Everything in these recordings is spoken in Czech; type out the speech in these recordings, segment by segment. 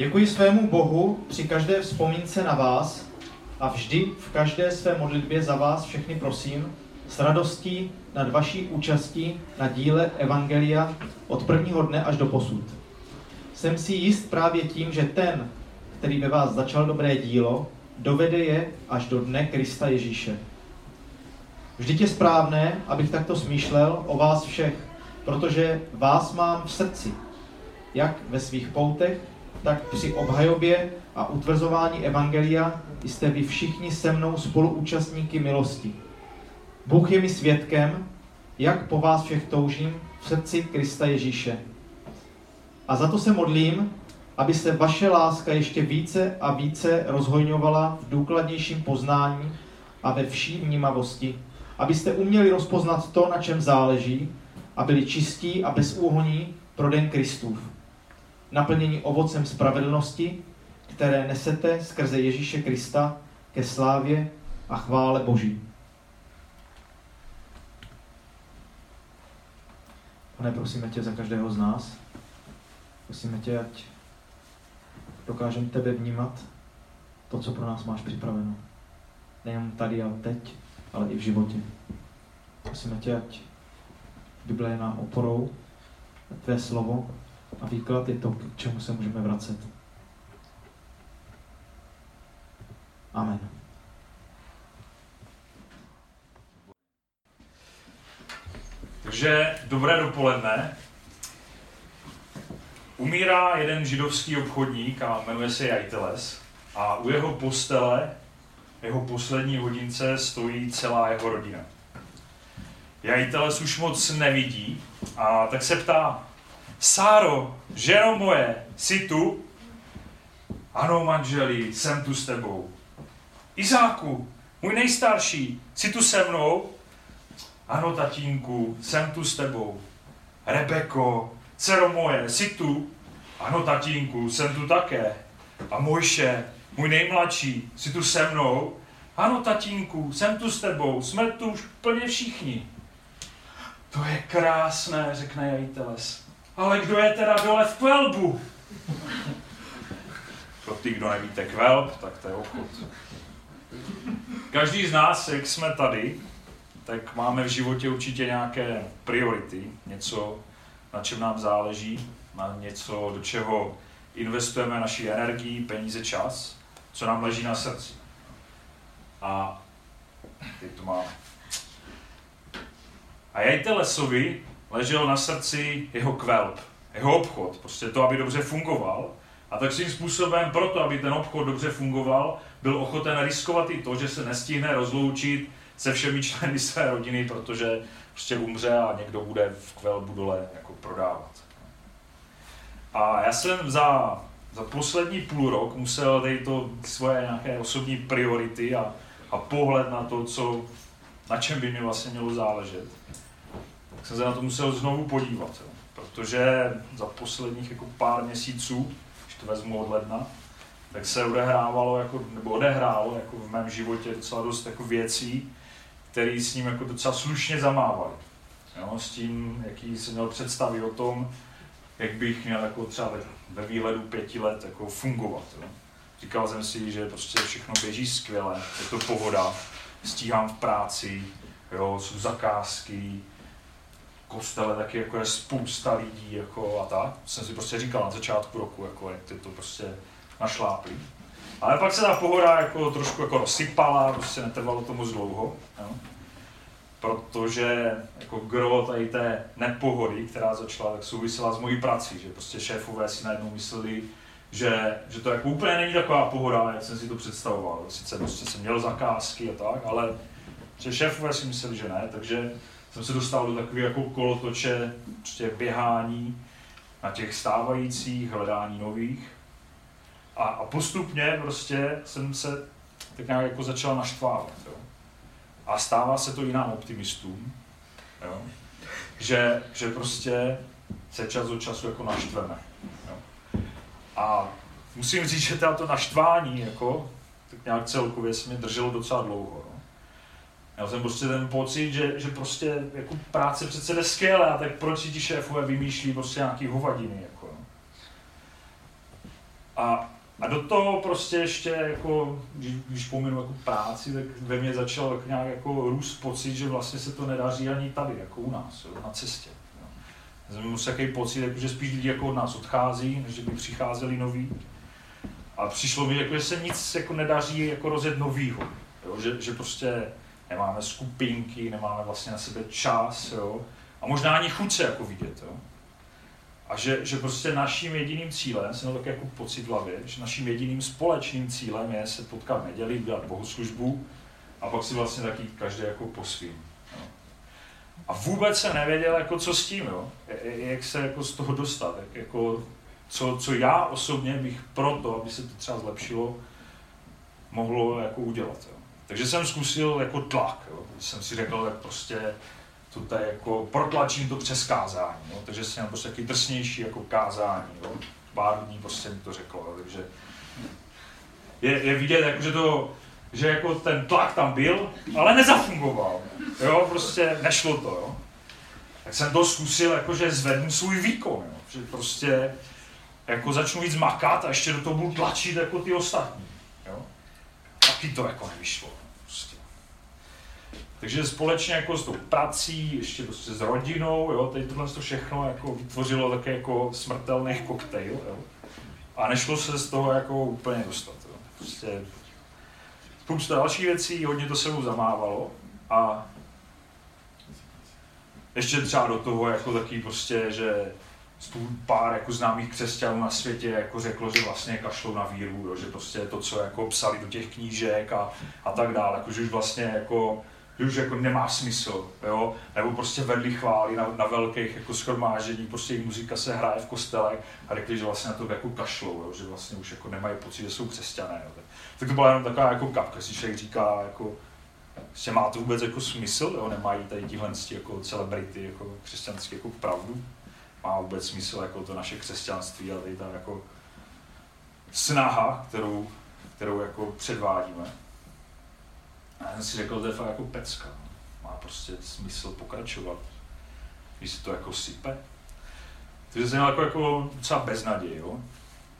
Děkuji svému Bohu při každé vzpomínce na vás a vždy v každé své modlitbě za vás všechny prosím s radostí nad vaší účastí na díle Evangelia od prvního dne až do posud. Jsem si jist právě tím, že ten, který ve vás začal dobré dílo, dovede je až do dne Krista Ježíše. Vždyť je správné, abych takto smýšlel o vás všech, protože vás mám v srdci, jak ve svých poutech, tak při obhajobě a utvrzování Evangelia jste vy všichni se mnou spoluúčastníky milosti. Bůh je mi svědkem, jak po vás všech toužím v srdci Krista Ježíše. A za to se modlím, aby se vaše láska ještě více a více rozhojňovala v důkladnějším poznání a ve vší vnímavosti, abyste uměli rozpoznat to, na čem záleží, a byli čistí a bezúhoní pro den Kristův. Naplnění ovocem spravedlnosti, které nesete skrze Ježíše Krista ke slávě a chvále Boží. Pane, prosíme tě za každého z nás. Prosíme tě, ať dokážeme tebe vnímat to, co pro nás máš připraveno. Nejen tady a teď, ale i v životě. Prosíme tě, ať Bible je nám oporou, tvé slovo a výklad je to, k čemu se můžeme vracet. Amen. Takže dobré dopoledne. Umírá jeden židovský obchodník a jmenuje se Jajteles a u jeho postele, jeho poslední hodince stojí celá jeho rodina. Jajteles už moc nevidí a tak se ptá, Sáro, ženo moje, jsi tu? Ano, manželi, jsem tu s tebou. Izáku, můj nejstarší, jsi tu se mnou? Ano, tatínku, jsem tu s tebou. Rebeko, dcero moje, jsi tu? Ano, tatínku, jsem tu také. A Mojše, můj nejmladší, jsi tu se mnou? Ano, tatínku, jsem tu s tebou, jsme tu už plně všichni. To je krásné, řekne Jajiteles. Ale kdo je teda dole v kvelbu? Pro ty, kdo nevíte kvelb, tak to je obchod. Každý z nás, jak jsme tady, tak máme v životě určitě nějaké priority, něco, na čem nám záleží, na něco, do čeho investujeme naši energii, peníze, čas, co nám leží na srdci. A teď to máme. A Jajtelesovi ležel na srdci jeho kvelb, jeho obchod, prostě to, aby dobře fungoval. A tak svým způsobem proto, aby ten obchod dobře fungoval, byl ochoten riskovat i to, že se nestihne rozloučit se všemi členy své rodiny, protože prostě umře a někdo bude v kvelbu dole jako prodávat. A já jsem za, za poslední půl rok musel tady to svoje nějaké osobní priority a, a pohled na to, co, na čem by mi vlastně mělo záležet, tak jsem se na to musel znovu podívat. Jo. Protože za posledních jako pár měsíců, když to vezmu od ledna, tak se odehrávalo, jako, nebo odehrálo jako v mém životě docela dost jako věcí, které s ním jako docela slušně zamávaly. Jo, s tím, jaký jsem měl představy o tom, jak bych měl jako třeba ve, výhledu pěti let jako fungovat. Jo. Říkal jsem si, že prostě všechno běží skvěle, je to pohoda, stíhám v práci, jo, jsou zakázky, kostele taky jako je spousta lidí jako a tak. Jsem si prostě říkal na začátku roku, jako jak ty to prostě našláplí. Ale pak se ta pohoda jako trošku jako rozsypala, prostě netrvalo to moc dlouho. Jo? Protože jako gro tady té nepohody, která začala, tak souvisela s mojí prací, že prostě šéfové si najednou mysleli, že, že to jako úplně není taková pohoda, jak jsem si to představoval. Sice prostě jsem měl zakázky a tak, ale že šéfové si mysleli, že ne, takže jsem se dostal do takové jako kolotoče prostě běhání na těch stávajících, hledání nových. A, a postupně prostě jsem se tak nějak jako začal naštvávat. Jo. A stává se to i nám optimistům, jo. Že, že prostě se čas od času jako naštveme. Jo. A musím říct, že to naštvání jako, tak nějak celkově se mě drželo docela dlouho. Jo. Já jsem prostě ten pocit, že, že prostě jako práce přece jde skvěle, a tak proč si ti šéfové vymýšlí prostě nějaký hovadiny. Jako. A, a do toho prostě ještě, jako, když, když pominu jako práci, tak ve mně začal tak nějak jako růst pocit, že vlastně se to nedaří ani tady, jako u nás, jo, na cestě. Jo. Jsem měl takový pocit, jako, že spíš lidi jako od nás odchází, než že by přicházeli noví. A přišlo mi, jako, že se nic jako nedaří jako rozjet novýho. Jo? Že, že prostě nemáme skupinky, nemáme vlastně na sebe čas, jo? a možná ani chuť se jako vidět. Jo? A že, že prostě naším jediným cílem, jsem tak jako pocit v hlavě, že naším jediným společným cílem je se potkat v neděli, udělat bohoslužbu a pak si vlastně taky každý jako po svým. A vůbec se nevěděl, jako co s tím, jo? jak se jako z toho dostat, jak, jako, co, co já osobně bych proto, aby se to třeba zlepšilo, mohlo jako udělat. Jo? Takže jsem zkusil jako tlak. Jo? Jsem si řekl, tak prostě to tady jako protlačím to přes kázání. Jo? Takže jsem prostě taky drsnější jako kázání. Jo? Pár dní prostě mi to řeklo. Jo? Takže je, je vidět, jako, že, to, že jako ten tlak tam byl, ale nezafungoval. Jo? Prostě nešlo to. Jo? Tak jsem to zkusil, jako, že zvednu svůj výkon. Jo? Že prostě jako začnu víc makat a ještě do toho budu tlačit jako ty ostatní. Jo? Taky to jako nevyšlo. Takže společně jako s tou prací, ještě prostě s rodinou, jo, teď tohle to všechno jako vytvořilo také jako smrtelný koktejl, jo. A nešlo se z toho jako úplně dostat, jo. Prostě spousta dalších věcí, hodně to sebou zamávalo a ještě třeba do toho jako taky prostě, že pár jako známých křesťanů na světě jako řeklo, že vlastně kašlou na víru, jo, že prostě to, co jako psali do těch knížek a, a tak dále, jako, že už vlastně jako že už jako nemá smysl, jo? nebo prostě vedli chvály na, na velkých jako schromáždění, prostě jejich muzika se hraje v kostelech a řekli, že vlastně na to jako kašlou, jo? že vlastně už jako nemají pocit, že jsou křesťané. Jo? Tak to byla jenom taková jako kapka, si člověk říká, jako, že má to vůbec jako smysl, jo? nemají tady tihle jako celebrity jako křesťanské jako pravdu, má vůbec smysl jako to naše křesťanství a tady ta jako snaha, kterou, kterou jako předvádíme. A jsem si řekl, to je fakt jako pecka. Má prostě smysl pokračovat, když se to jako sype. Takže jsem měl jako, jako docela beznaděj, jo.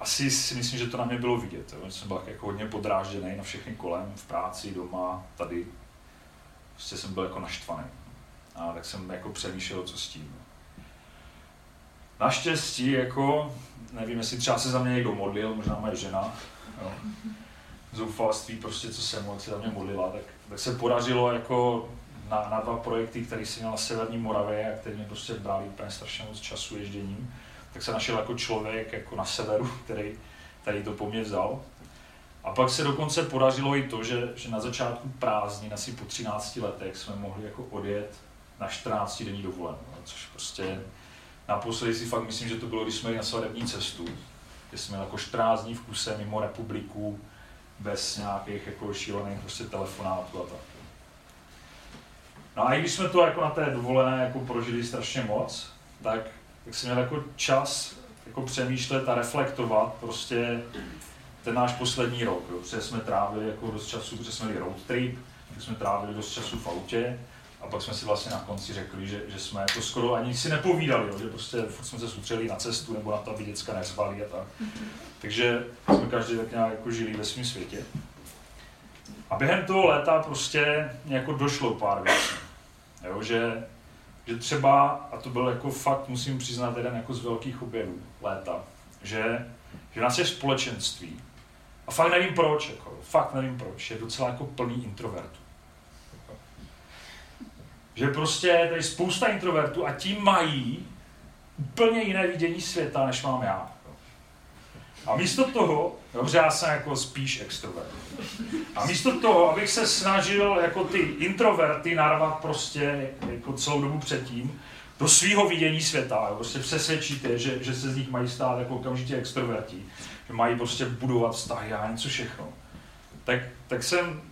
Asi si myslím, že to na mě bylo vidět, jo. Jsem byl jako hodně podrážděný na všechny kolem, v práci, doma, tady. Prostě jsem byl jako naštvaný. A tak jsem jako přemýšlel, co s tím. Naštěstí, jako, nevím, jestli třeba se za mě někdo modlil, možná moje žena, jo zoufalství, prostě, co jsem mohl, se za mě modlila, tak, tak se podařilo jako na, na dva projekty, které jsem měl na Severní Moravě a které mě prostě brali úplně strašně moc času ježděním, tak se našel jako člověk jako na severu, který tady to po mně vzal. A pak se dokonce podařilo i to, že, že na začátku prázdnin, asi po 13 letech, jsme mohli jako odjet na 14 denní dovolenou, což prostě naposledy si fakt myslím, že to bylo, když jsme jeli na svadební cestu, kde jsme jako 14 dní v kuse mimo republiku, bez nějakých jako šílených prostě telefonátů a tak. No a i když jsme to jako na té dovolené jako prožili strašně moc, tak, tak jsem měl jako čas jako přemýšlet a reflektovat prostě ten náš poslední rok, jo, protože jsme trávili jako dost času, protože jsme měli road trip, tak jsme trávili dost času v autě a pak jsme si vlastně na konci řekli, že, že jsme jako skoro ani si nepovídali, jo, že prostě furt jsme se soustředili na cestu nebo na to, aby děcka neřvali a tak. Takže jsme každý tak nějak jako žili ve svém světě. A během toho léta prostě jako došlo pár věcí. Jo, že, že třeba, a to byl jako fakt, musím přiznat, jeden jako z velkých objevů léta, že, že naše společenství, a fakt nevím proč, jako, fakt nevím proč, je docela jako plný introvertů. Že prostě tady spousta introvertů a ti mají úplně jiné vidění světa, než mám já. A místo toho, dobře, já jsem jako spíš extrovert. A místo toho, abych se snažil jako ty introverty narvat prostě jako celou dobu předtím, do svého vidění světa, jo, prostě přesvědčit je, že, že se z nich mají stát jako okamžitě extroverti, že mají prostě budovat vztahy a něco všechno. Tak, tak jsem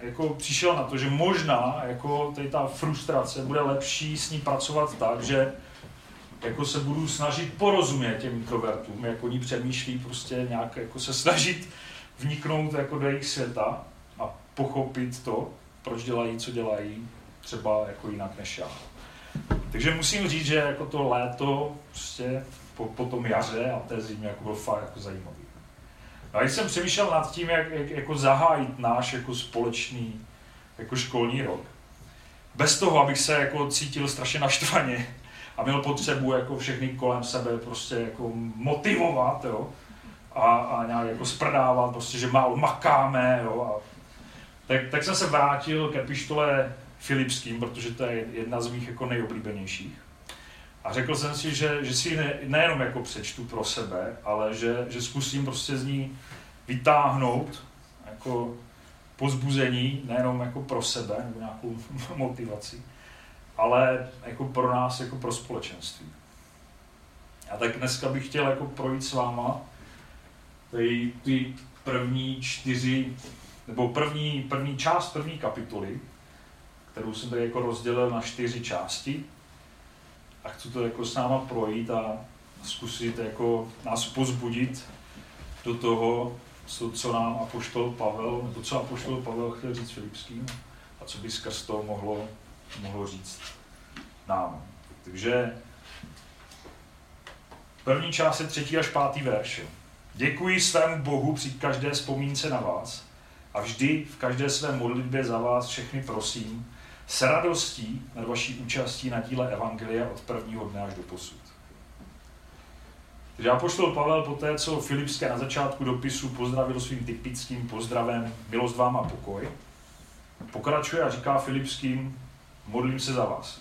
jako přišel na to, že možná jako tady ta frustrace bude lepší s ní pracovat tak, že jako se budu snažit porozumět těm introvertům, jak oni přemýšlí, prostě nějak jako se snažit vniknout jako do jejich světa a pochopit to, proč dělají, co dělají, třeba jako jinak než já. Takže musím říct, že jako to léto prostě po, po tom jaře a té zimě jako bylo fakt jako zajímavý. A když jsem přemýšlel nad tím, jak, jak jako zahájit náš jako společný jako školní rok, bez toho, abych se jako cítil strašně naštvaně a měl potřebu jako všechny kolem sebe prostě jako motivovat, jo, a, a nějak jako sprdávat, prostě, že málo makáme, jo, a tak, tak jsem se vrátil ke pištole Filipským, protože to je jedna z mých jako nejoblíbenějších. A řekl jsem si, že, že si ne, nejenom jako přečtu pro sebe, ale že, že zkusím prostě z ní vytáhnout jako pozbuzení, nejenom jako pro sebe, nebo nějakou motivaci, ale jako pro nás, jako pro společenství. A tak dneska bych chtěl jako projít s váma ty, ty první čtyři, nebo první, první část první kapitoly, kterou jsem tady jako rozdělil na čtyři části. A chci to jako s náma projít a zkusit jako nás pozbudit do toho, co, co nám Apoštol Pavel, nebo co Apoštol Pavel chtěl říct Filipským a co by skrz toho mohlo, mohlo říct nám. Takže první část je třetí až pátý verš. Děkuji svému Bohu při každé vzpomínce na vás a vždy v každé své modlitbě za vás všechny prosím, s radostí nad vaší účastí na díle Evangelia od prvního dne až do posud. Takže apoštol Pavel po té, co Filipské na začátku dopisu pozdravil svým typickým pozdravem milost vám a pokoj, pokračuje a říká Filipským, modlím se za vás.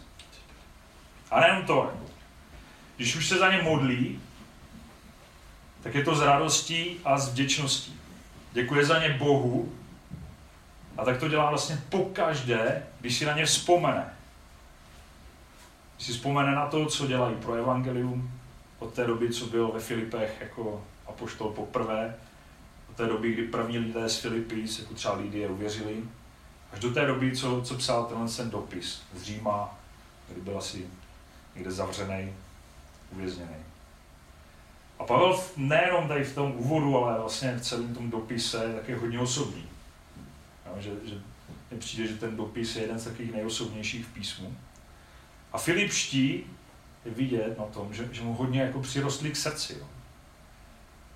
A nejen to, když už se za ně modlí, tak je to s radostí a s vděčností. Děkuje za ně Bohu a tak to dělá vlastně pokaždé, když si na ně vzpomene. Když si vzpomene na to, co dělají pro evangelium, od té doby, co byl ve Filipech jako apoštol poprvé, od té doby, kdy první lidé z Filipy, jako třeba Lidie, uvěřili, až do té doby, co, co psal tenhle ten dopis z Říma, kdy byl asi někde zavřený, uvězněný. A Pavel nejenom tady v tom úvodu, ale vlastně v celém tom dopise je taky hodně osobní. Jo, že, že mně přijde, že ten dopis je jeden z takových nejosobnějších v písmu. A Filipští je vidět na tom, že, že mu hodně jako přirostli k srdci. Jo.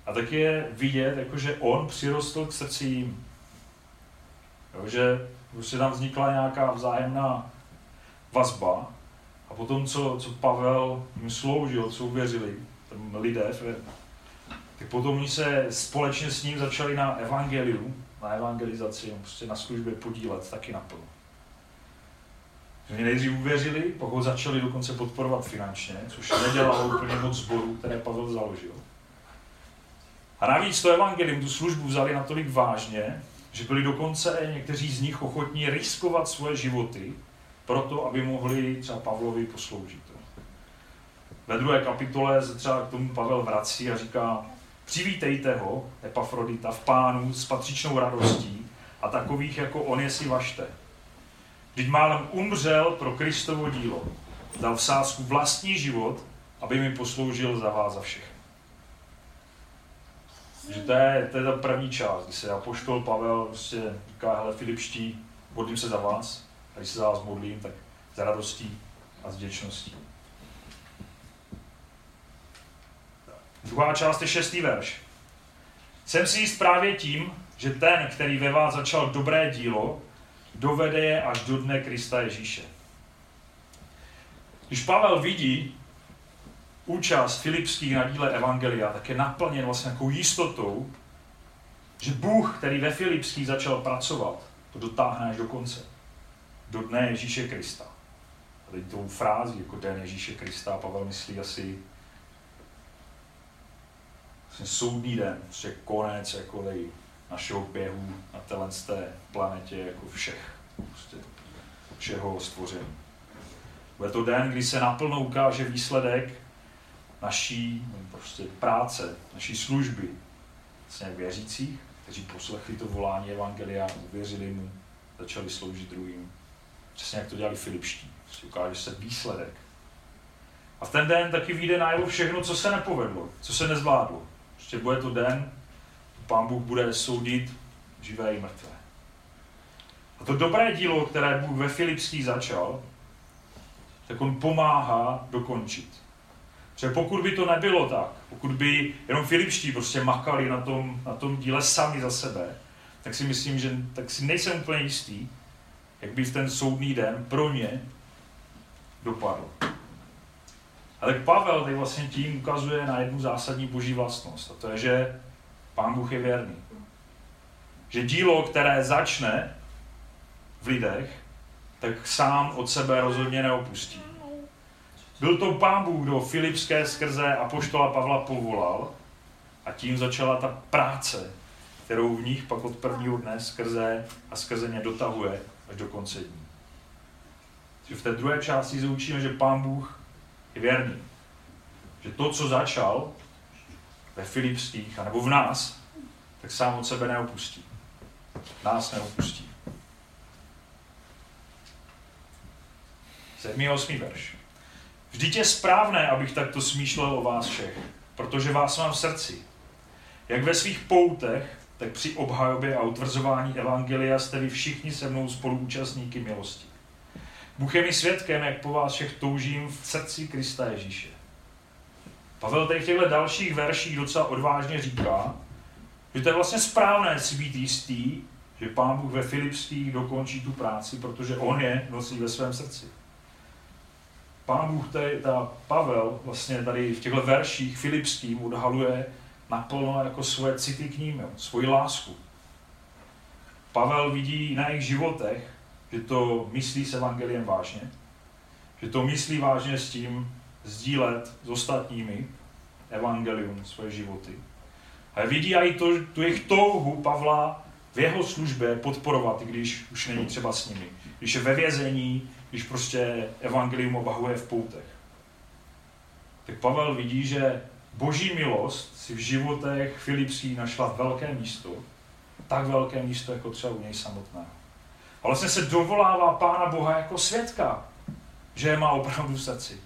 A tak je vidět, jako, že on přirostl k srdci jim. Jo, že prostě tam vznikla nějaká vzájemná vazba a potom, co, co Pavel jim sloužil, co uvěřili, lidé, tak potom oni se společně s ním začali na evangeliu, na evangelizaci, prostě na službě podílet taky naplno. Oni nejdřív uvěřili, pokud začali dokonce podporovat finančně, což nedělalo úplně moc zborů, které Pavel založil. A navíc to evangelium, tu službu vzali natolik vážně, že byli dokonce někteří z nich ochotní riskovat svoje životy, proto, aby mohli třeba Pavlovi posloužit. Ve druhé kapitole se třeba k tomu Pavel vrací a říká, přivítejte ho, Epafrodita, v pánu s patřičnou radostí a takových jako on je si vašte. Vždyť málem umřel pro Kristovo dílo, dal v sásku vlastní život, aby mi posloužil za vás za všechny. Takže to je, to je ta první část, kdy se apoštol Pavel prostě říká, hele Filipští, modlím se za vás, a když se za vás modlím, tak za radostí a s vděčností. Druhá část je šestý verš. Jsem si jist právě tím, že ten, který ve vás začal dobré dílo, dovede je až do dne Krista Ježíše. Když Pavel vidí účast filipských na díle Evangelia, tak je naplněn vlastně nějakou jistotou, že Bůh, který ve Filipských začal pracovat, to dotáhne až do konce. Do dne Ježíše Krista. Teď tou frází jako den Ježíše Krista Pavel myslí asi vlastně soudný den, prostě konec jako našeho běhu na téhle té planetě jako všech, prostě všeho stvoření. Bude to den, kdy se naplno ukáže výsledek naší prostě práce, naší služby, vlastně věřících, kteří poslechli to volání Evangelia, uvěřili mu, začali sloužit druhým. Přesně jak to dělali Filipští. Prostě ukáže se výsledek. A v ten den taky vyjde najevo všechno, co se nepovedlo, co se nezvládlo. Prostě bude to den, pán Bůh bude soudit živé i mrtvé. A to dobré dílo, které Bůh ve Filipský začal, tak on pomáhá dokončit. Že pokud by to nebylo tak, pokud by jenom Filipští prostě makali na tom, na tom díle sami za sebe, tak si myslím, že tak si nejsem úplně jistý, jak by ten soudný den pro ně dopadl. Ale Pavel tady vlastně tím ukazuje na jednu zásadní boží vlastnost, a to je, že Pán Bůh je věrný. Že dílo, které začne v lidech, tak sám od sebe rozhodně neopustí. Byl to Pán Bůh, kdo Filipské skrze Apoštola Pavla povolal a tím začala ta práce, kterou v nich pak od prvního dne skrze a skrze ně dotahuje až do konce dní. V té druhé části zaučíme, že Pán Bůh je věrný. Že to, co začal ve Filipských, anebo v nás, tak sám od sebe neopustí. Nás neopustí. 7. 8. verš. Vždyť je správné, abych takto smýšlel o vás všech, protože vás mám v srdci. Jak ve svých poutech, tak při obhajobě a utvrzování Evangelia jste vy všichni se mnou spoluúčastníky milosti. Bůh je mi svědkem, jak po vás všech toužím v srdci Krista Ježíše. Pavel tady v těchto dalších verších docela odvážně říká, že to je vlastně správné si být jistý, že Pán Bůh ve Filipských dokončí tu práci, protože On je nosí ve svém srdci. Pán Bůh, tady, ta Pavel vlastně tady v těchto verších filipským odhaluje naplno jako svoje city k ním, svoji lásku. Pavel vidí na jejich životech, že to myslí s evangeliem vážně, že to myslí vážně s tím sdílet s ostatními evangelium, svoje životy. A vidí i to, tu jejich touhu Pavla v jeho službě podporovat, když už není třeba s nimi. Když je ve vězení, když prostě evangelium obahuje v poutech. Tak Pavel vidí, že boží milost si v životech Filipsí našla velké místo, tak velké místo, jako třeba u něj samotného. A vlastně se dovolává Pána Boha jako svědka, že je má opravdu v srdci.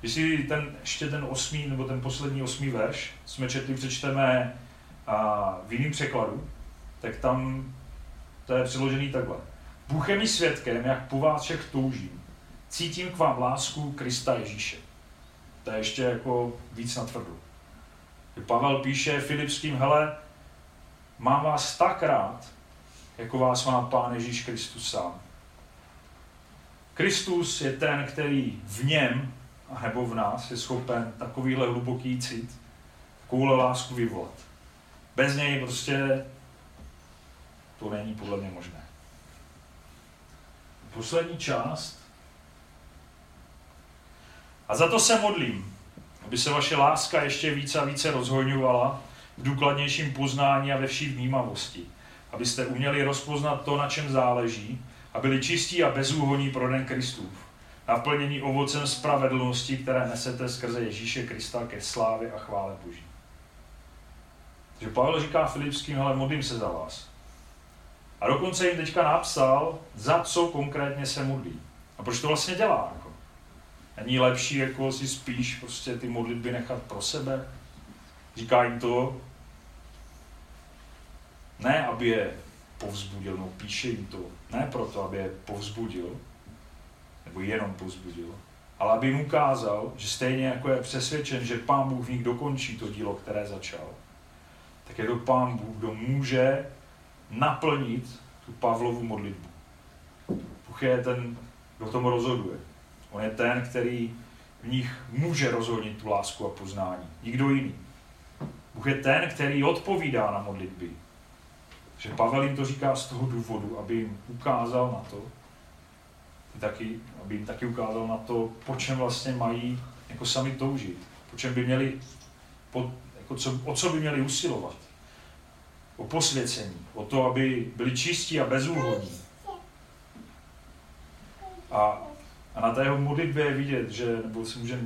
Když si ten, ještě ten osmý, nebo ten poslední osmý verš jsme četli, přečteme a, v jiném překladu, tak tam to je přeložený takhle. Bůh je mi svědkem, jak po vás všech toužím. Cítím k vám lásku Krista Ježíše. To je ještě jako víc na tvrdu. Pavel píše Filipským, hele, mám vás tak rád, jako vás má Pán Ježíš Kristus sám. Kristus je ten, který v něm, nebo v nás, je schopen takovýhle hluboký cit, takovouhle lásku vyvolat. Bez něj prostě to není podle mě možné. Poslední část. A za to se modlím, aby se vaše láska ještě více a více rozhojňovala v důkladnějším poznání a ve vší vnímavosti, abyste uměli rozpoznat to, na čem záleží a byli čistí a bezúhoní pro den Kristův, naplnění ovocem spravedlnosti, které nesete skrze Ježíše Krista ke slávě a chvále Boží. Takže Pavel říká Filipským, ale modlím se za vás. A dokonce jim teďka napsal, za co konkrétně se modlí. A proč to vlastně dělá? Jako? Není lepší jako si spíš prostě ty modlitby nechat pro sebe? Říká jim to, ne, aby je povzbudil, no píše jim to, ne proto, aby je povzbudil, nebo jenom povzbudil, ale aby jim ukázal, že stejně jako je přesvědčen, že Pán Bůh v nich dokončí to dílo, které začal, tak je to Pán Bůh, kdo může naplnit tu Pavlovu modlitbu. Bůh je ten, kdo tomu rozhoduje. On je ten, který v nich může rozhodnit tu lásku a poznání. Nikdo jiný. Bůh je ten, který odpovídá na modlitby. Že Pavel jim to říká z toho důvodu, aby jim ukázal na to, taky, aby jim taky ukázal na to, po čem vlastně mají jako sami toužit. Po čem by měli, po, jako co, o co by měli usilovat o posvěcení, o to, aby byli čistí a bezúhodní. A, a na té jeho modlitbě je vidět, že, nebo si můžeme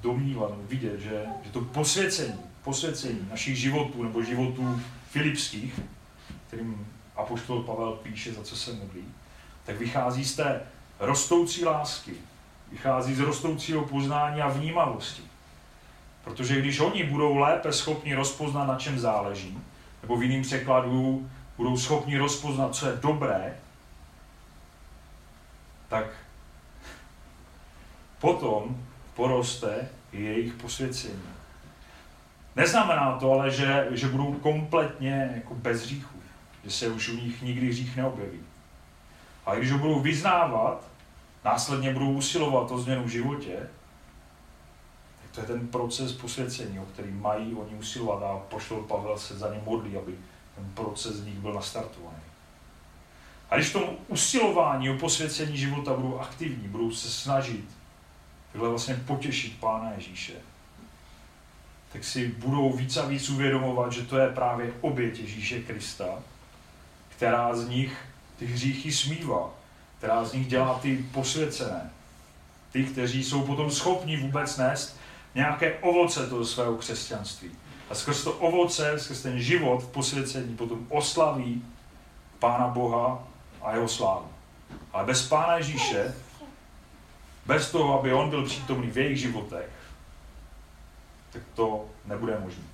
domnívat, nebo vidět, že, že to posvěcení, posvěcení našich životů, nebo životů filipských, kterým Apoštol Pavel píše, za co se modlí, tak vychází z té rostoucí lásky, vychází z rostoucího poznání a vnímavosti. Protože když oni budou lépe schopni rozpoznat, na čem záleží, nebo v jiném překladu budou schopni rozpoznat, co je dobré, tak potom poroste jejich posvěcení. Neznamená to ale, že, že budou kompletně jako bez hříchu, že se už u nich nikdy hřích neobjeví. A když ho budou vyznávat, následně budou usilovat o změnu v životě, tak to je ten proces posvěcení, o který mají oni usilovat a poštol Pavel se za ně modlí, aby ten proces z nich byl nastartovaný. A když v tom usilování o posvěcení života budou aktivní, budou se snažit takhle vlastně potěšit Pána Ježíše, tak si budou víc a víc uvědomovat, že to je právě oběť Ježíše Krista, která z nich ty hříchy smívá, která z nich dělá ty posvěcené. Ty, kteří jsou potom schopni vůbec nést nějaké ovoce toho svého křesťanství. A skrz to ovoce, skrz ten život v posvěcení potom oslaví Pána Boha a jeho slávu. Ale bez Pána Ježíše, bez toho, aby on byl přítomný v jejich životech, tak to nebude možné.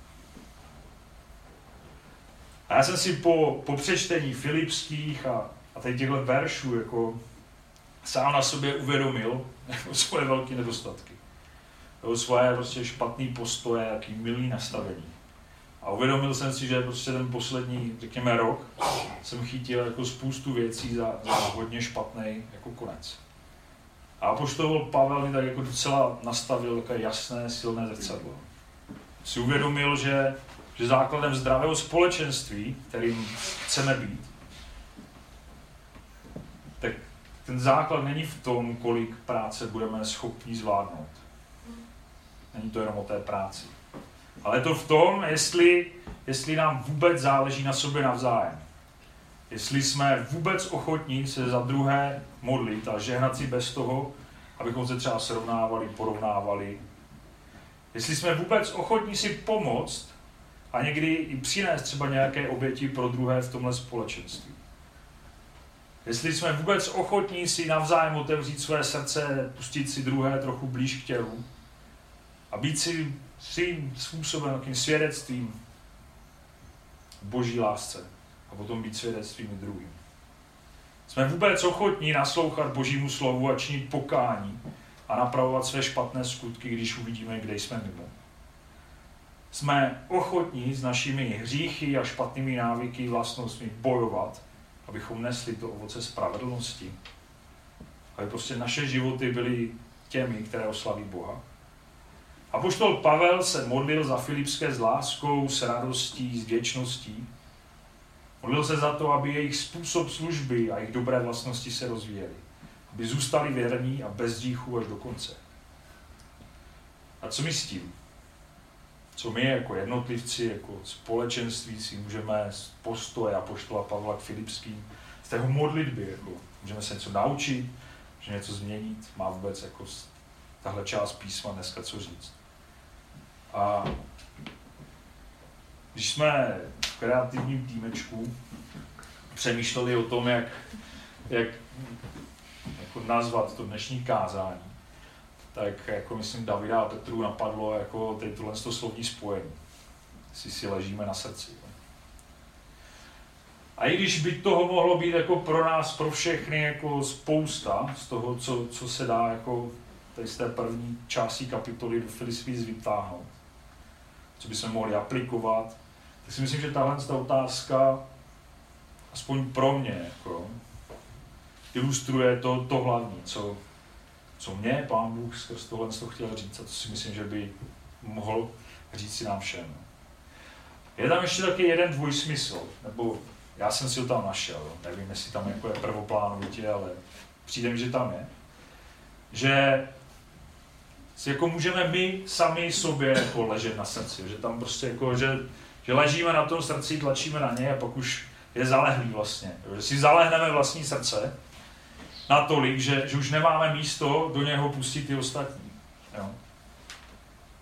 A já jsem si po, po přečtení filipských a, a teď těchto veršů jako sám na sobě uvědomil jako svoje velké nedostatky. Jako svoje prostě špatný postoje, jaký milý nastavení. A uvědomil jsem si, že prostě ten poslední, řekněme, rok jsem chytil jako spoustu věcí za, za hodně špatný jako konec. A poštol Pavel mi tak jako docela nastavil jasné, silné zrcadlo. Si uvědomil, že, že základem zdravého společenství, kterým chceme být, tak ten základ není v tom, kolik práce budeme schopni zvládnout. Není to jenom o té práci. Ale je to v tom, jestli, jestli nám vůbec záleží na sobě navzájem. Jestli jsme vůbec ochotní se za druhé modlit a žehnat si bez toho, abychom se třeba srovnávali, porovnávali. Jestli jsme vůbec ochotní si pomoct a někdy i přinést třeba nějaké oběti pro druhé v tomhle společenství. Jestli jsme vůbec ochotní si navzájem otevřít své srdce, pustit si druhé trochu blíž k tělu a být si svým způsobem, takým svědectvím boží lásce a potom být svědectvím i druhým. Jsme vůbec ochotní naslouchat božímu slovu a činit pokání a napravovat své špatné skutky, když uvidíme, kde jsme mimo. Jsme ochotní s našimi hříchy a špatnými návyky vlastnostmi bojovat, abychom nesli to ovoce spravedlnosti. Aby prostě naše životy byly těmi, které oslaví Boha. A poštol Pavel se modlil za Filipské s láskou, s radostí, s věčností. Modlil se za to, aby jejich způsob služby a jejich dobré vlastnosti se rozvíjely. Aby zůstali věrní a bez díchu až do konce. A co my s tím? Co my jako jednotlivci, jako společenství si můžeme z postoje a poštola Pavla k Filipským, z tého modlitby, jako, můžeme se něco naučit, můžeme něco změnit, má vůbec jako tahle část písma dneska co říct. A když jsme v kreativním týmečku přemýšleli o tom, jak, jak jako nazvat to dnešní kázání, tak jako myslím Davida a Petru napadlo jako tady tohle to slovní spojení. Si si ležíme na srdci. A i když by toho mohlo být jako pro nás, pro všechny jako spousta z toho, co, co se dá jako tady z té první části kapitoly do Filisví vytáhnout, co bychom mohli aplikovat, tak si myslím, že tahle ta otázka, aspoň pro mě, jako, ilustruje to, to hlavní, co, co mě pán Bůh skrz tohle to chtěl říct a to si myslím, že by mohl říct si nám všem. Je tam ještě taky jeden dvojsmysl, nebo já jsem si ho tam našel, nevím, jestli tam jako je prvoplánovitě, ale přijde mi, že tam je. Že si jako můžeme my sami sobě jako ležet na srdci, že tam prostě jako, že, že ležíme na tom srdci, tlačíme na ně a pak už je zalehlý vlastně. Že si zalehneme vlastní srdce natolik, že, že už nemáme místo do něho pustit ty ostatní. Jo.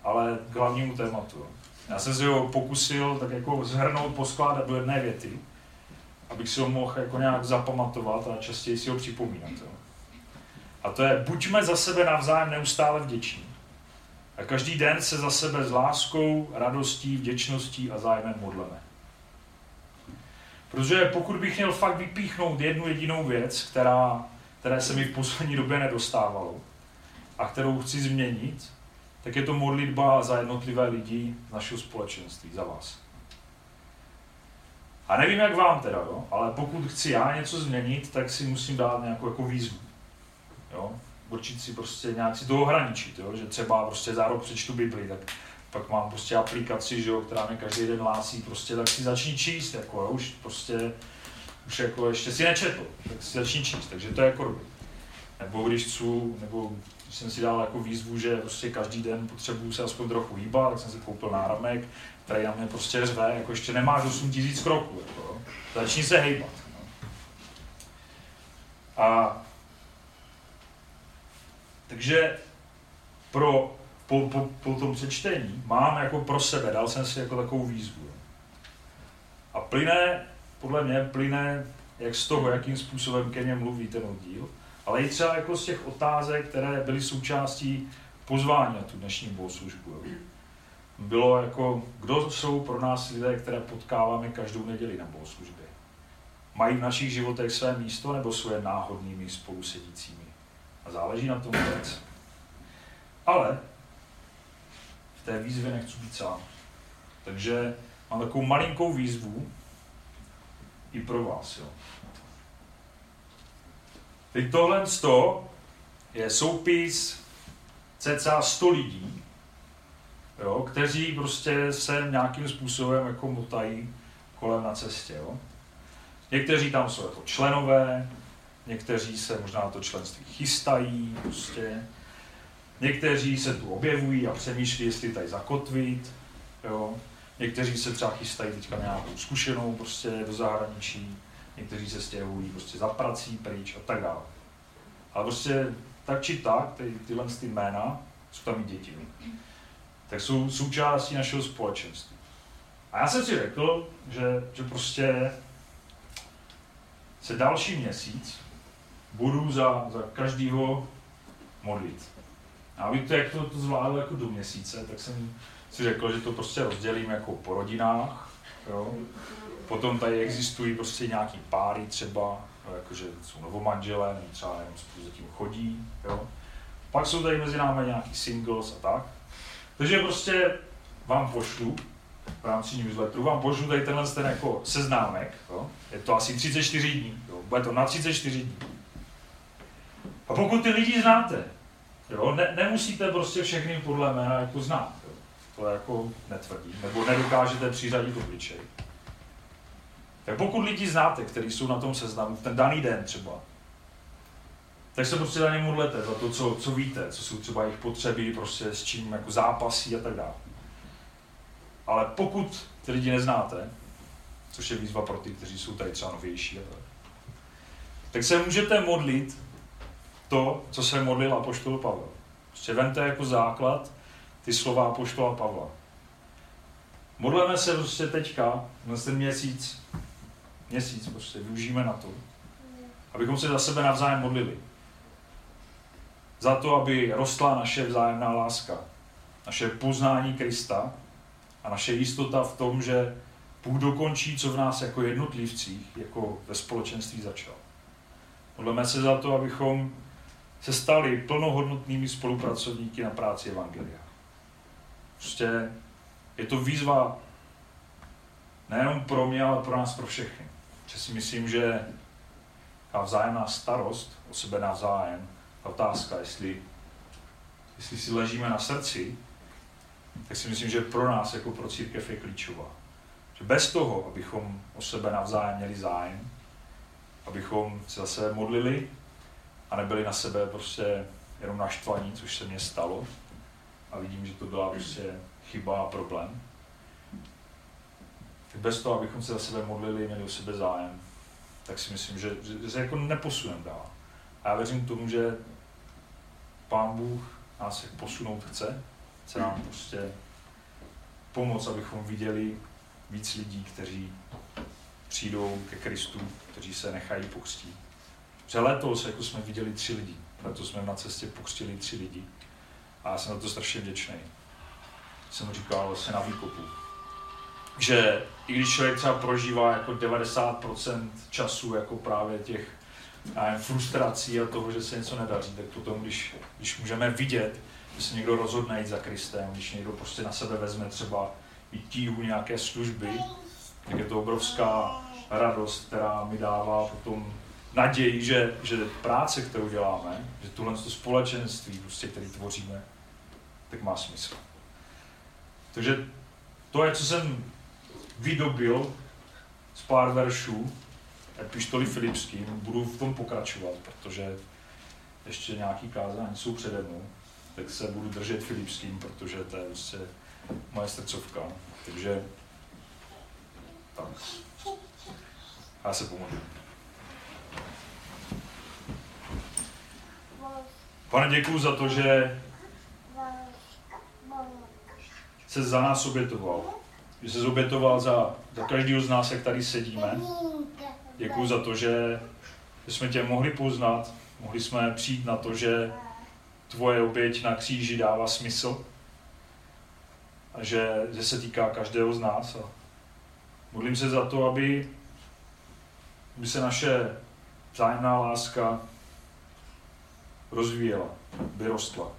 Ale k hlavnímu tématu. Já jsem si ho pokusil tak jako zhrnout, poskládat do jedné věty, abych si ho mohl jako nějak zapamatovat a častěji si ho připomínat. Jo. A to je, buďme za sebe navzájem neustále vděční. A každý den se za sebe s láskou, radostí, vděčností a zájmem modleme. Protože pokud bych měl fakt vypíchnout jednu jedinou věc, která, které se mi v poslední době nedostávalo a kterou chci změnit, tak je to modlitba za jednotlivé lidi našeho společenství, za vás. A nevím, jak vám teda, jo? ale pokud chci já něco změnit, tak si musím dát nějakou jako výzvu. Jo? Určit si prostě nějak si to ohraničit, jo? že třeba prostě za rok přečtu Bibli, tak pak mám prostě aplikaci, že jo, která mi každý den hlásí, prostě tak si začni číst, jako jo? už prostě, už jako ještě si nečetl, tak si začni číst, takže to je jako dobrý. Nebo když chci, nebo když jsem si dal jako výzvu, že prostě každý den potřebuju se aspoň trochu hýbat, tak jsem si koupil náramek, který na mě prostě řve, jako ještě nemáš 8 tisíc kroků, jako, začni se hejbat. No. A takže pro, po, po, po tom přečtení mám jako pro sebe, dal jsem si jako takovou výzvu. A plyne, podle mě plyne jak z toho, jakým způsobem ke mně mluví ten oddíl, ale i třeba jako z těch otázek, které byly součástí pozvání na tu dnešní bohoslužbu. Bylo jako, kdo jsou pro nás lidé, které potkáváme každou neděli na bohoslužbě. Mají v našich životech své místo nebo jsou náhodnými spolusedícími. A záleží na tom věc. Ale v té výzvě nechci být sám. Takže mám takovou malinkou výzvu i pro vás. Jo. Teď tohle je soupis cca 100 lidí, jo, kteří prostě se nějakým způsobem jako motají kolem na cestě. Jo. Někteří tam jsou jako členové, někteří se možná to členství chystají, prostě. někteří se tu objevují a přemýšlí, jestli tady zakotvit, jo. Někteří se třeba chystají teďka nějakou zkušenou prostě do zahraničí, někteří se stěhují prostě za prací pryč a tak dále. Ale prostě tak či tak, ty, tyhle ty jména, jsou tam i děti, tak jsou součástí našeho společenství. A já jsem si řekl, že, že prostě se další měsíc budu za, za každýho modlit. A to, jak to, to zvládlo jako do měsíce, tak jsem si řekl, že to prostě rozdělím jako po rodinách. Jo. Potom tady existují prostě nějaký páry třeba, jakože jsou novomanželé, nebo třeba jenom spolu zatím chodí. Jo. Pak jsou tady mezi námi nějaký singles a tak. Takže prostě vám pošlu v rámci newsletteru, vám pošlu tady tenhle ten jako seznámek, jo. je to asi 34 dní, jo. bude to na 34 dní. A pokud ty lidi znáte, jo, ne, nemusíte prostě všechny podle jména jako znát, jo. to jako netvrdí, nebo nedokážete přiřadit obličej. Tak pokud lidi znáte, kteří jsou na tom seznamu v ten daný den třeba, tak se prostě za ně modlete, za to, co, co víte, co jsou třeba jejich potřeby, prostě s čím jako zápasí a tak dále. Ale pokud ty lidi neznáte, což je výzva pro ty, kteří jsou tady třeba novější, tak se můžete modlit to, co se modlil Apoštol Pavel. Prostě vente jako základ ty slova Apoštola Pavla. Modleme se prostě teďka, na ten měsíc, měsíc prostě využijeme na to, abychom se za sebe navzájem modlili. Za to, aby rostla naše vzájemná láska, naše poznání Krista a naše jistota v tom, že Bůh dokončí, co v nás jako jednotlivcích, jako ve společenství začal. Modleme se za to, abychom se stali plnohodnotnými spolupracovníky na práci Evangelia. Prostě je to výzva nejenom pro mě, ale pro nás, pro všechny. Že si myslím, že ta vzájemná starost o sebe navzájem, ta otázka, jestli, jestli si ležíme na srdci, tak si myslím, že pro nás jako pro církev je klíčová. Že bez toho, abychom o sebe navzájem měli zájem, abychom se zase modlili a nebyli na sebe prostě jenom naštvaní, což se mně stalo. A vidím, že to byla prostě chyba a problém. Tak bez toho, abychom se za sebe modlili, měli o sebe zájem, tak si myslím, že, že se jako neposuneme dál. A já věřím tomu, že Pán Bůh nás jak posunout chce, chce nám prostě pomoct, abychom viděli víc lidí, kteří přijdou ke Kristu, kteří se nechají pokřtít. Že letos jako jsme viděli tři lidi. Letos jsme na cestě pokřtili tři lidi. A já jsem na to strašně vděčný. Jsem říkal se na výkopu. Že i když člověk třeba prožívá jako 90% času jako právě těch nevím, frustrací a toho, že se něco nedaří, tak potom, když, když můžeme vidět, Když se někdo rozhodne jít za Kristem, když někdo prostě na sebe vezme třeba i tíhu nějaké služby, tak je to obrovská radost, která mi dává potom naději, že, že práce, kterou děláme, že tuhle to společenství, prostě, který tvoříme, tak má smysl. Takže to je, co jsem vydobil z pár veršů epištoly Filipským, budu v tom pokračovat, protože ještě nějaký kázání jsou přede mnou, tak se budu držet Filipským, protože to je prostě moje srdcovka. Takže tak. Já se pomůžu. Pane, děkuji za to, že se za nás obětoval. Že se zobětoval za, za každého z nás, jak tady sedíme. Děkuji za to, že, že jsme tě mohli poznat, mohli jsme přijít na to, že tvoje oběť na kříži dává smysl a že, že se týká každého z nás. A modlím se za to, aby, aby se naše vzájemná láska rozvíjela, vyrostla.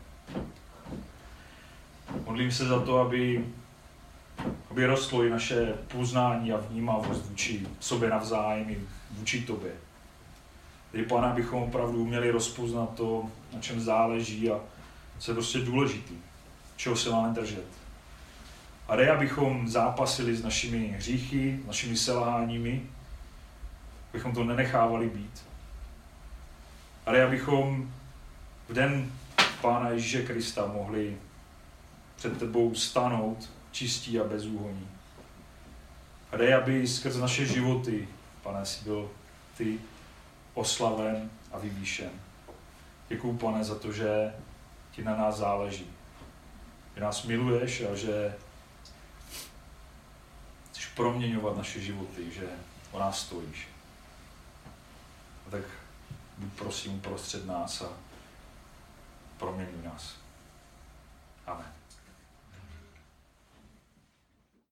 Modlím se za to, aby, aby rostlo i naše poznání a vnímavost vůči sobě navzájem i vůči tobě. Dej Pane, abychom opravdu měli rozpoznat to, na čem záleží a co je prostě důležitý, čeho se máme držet. A dej, abychom zápasili s našimi hříchy, našimi selháními, abychom to nenechávali být. A dej, abychom v den Pána Ježíše Krista mohli před tebou stanout čistí a bezúhoní. A dej, aby skrz naše životy, pane, si byl ty oslaven a vyvýšen. Děkuju, pane, za to, že ti na nás záleží. Že nás miluješ a že chceš proměňovat naše životy, že o nás stojíš tak prosím prostřed nás a promění nás. Amen.